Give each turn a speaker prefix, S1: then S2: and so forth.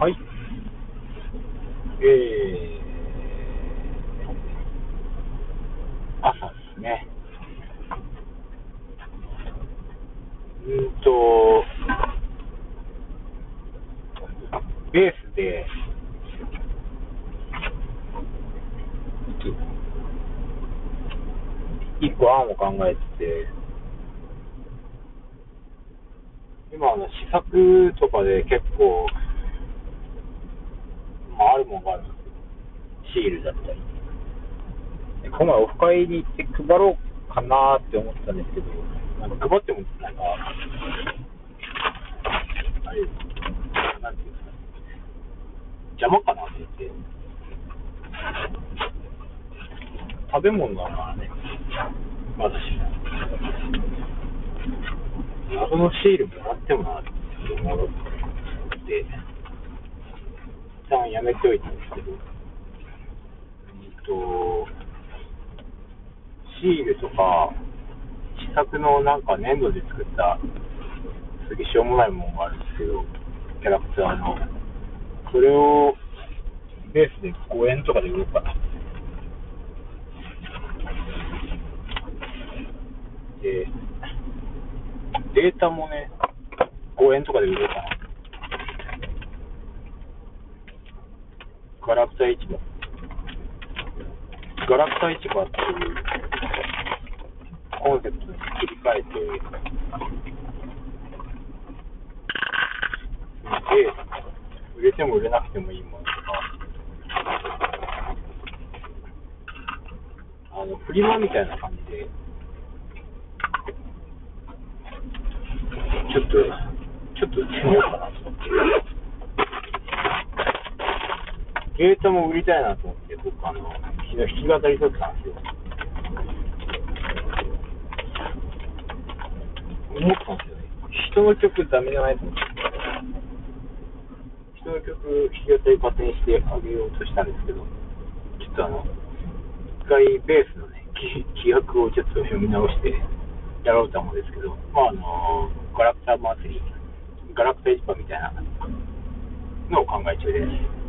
S1: はい。えー、朝ですね。うんと、ベースで、一個案を考えてて、今あの試作とかで結構、ものがあるんですよ。シールだったり。でこの前オフ会に行って配ろうかなって思ってたんですけど、なんか配ってもなんか、あれ、なんていうんですか、邪魔かなと思って。食べ物だからね、私。謎のシールもらってもなって思って、やめておいたんですけど、うんと、シールとか、試作のなんか粘土で作った、すげえしょうもないものがあるんですけど、キャラクターの、それをベースで5円とかで売ろうかな。で、データもね、5円とかで売ろうかな。ガラクタ市場。ガラクタ市場っていうコンセプトに切り替えて、で、売れても売れなくてもいいものとか、あの、フリマみたいな感じで、ちょっと、ちょっと売ってみようかなと思って。データも売りたいなと思って、僕、あの、昨日弾き語り撮ったんですよ。思ったんですよね。人の曲ダメじゃないと思って。人の曲弾き語り勝手にしてあげようとしたんですけど、ちょっとあの、一回ベースのね、き規約をちょっと読み直してやろうと思うんですけど、まああの、ガラクタ祭り、ガラクタ市場みたいなのを考え中です。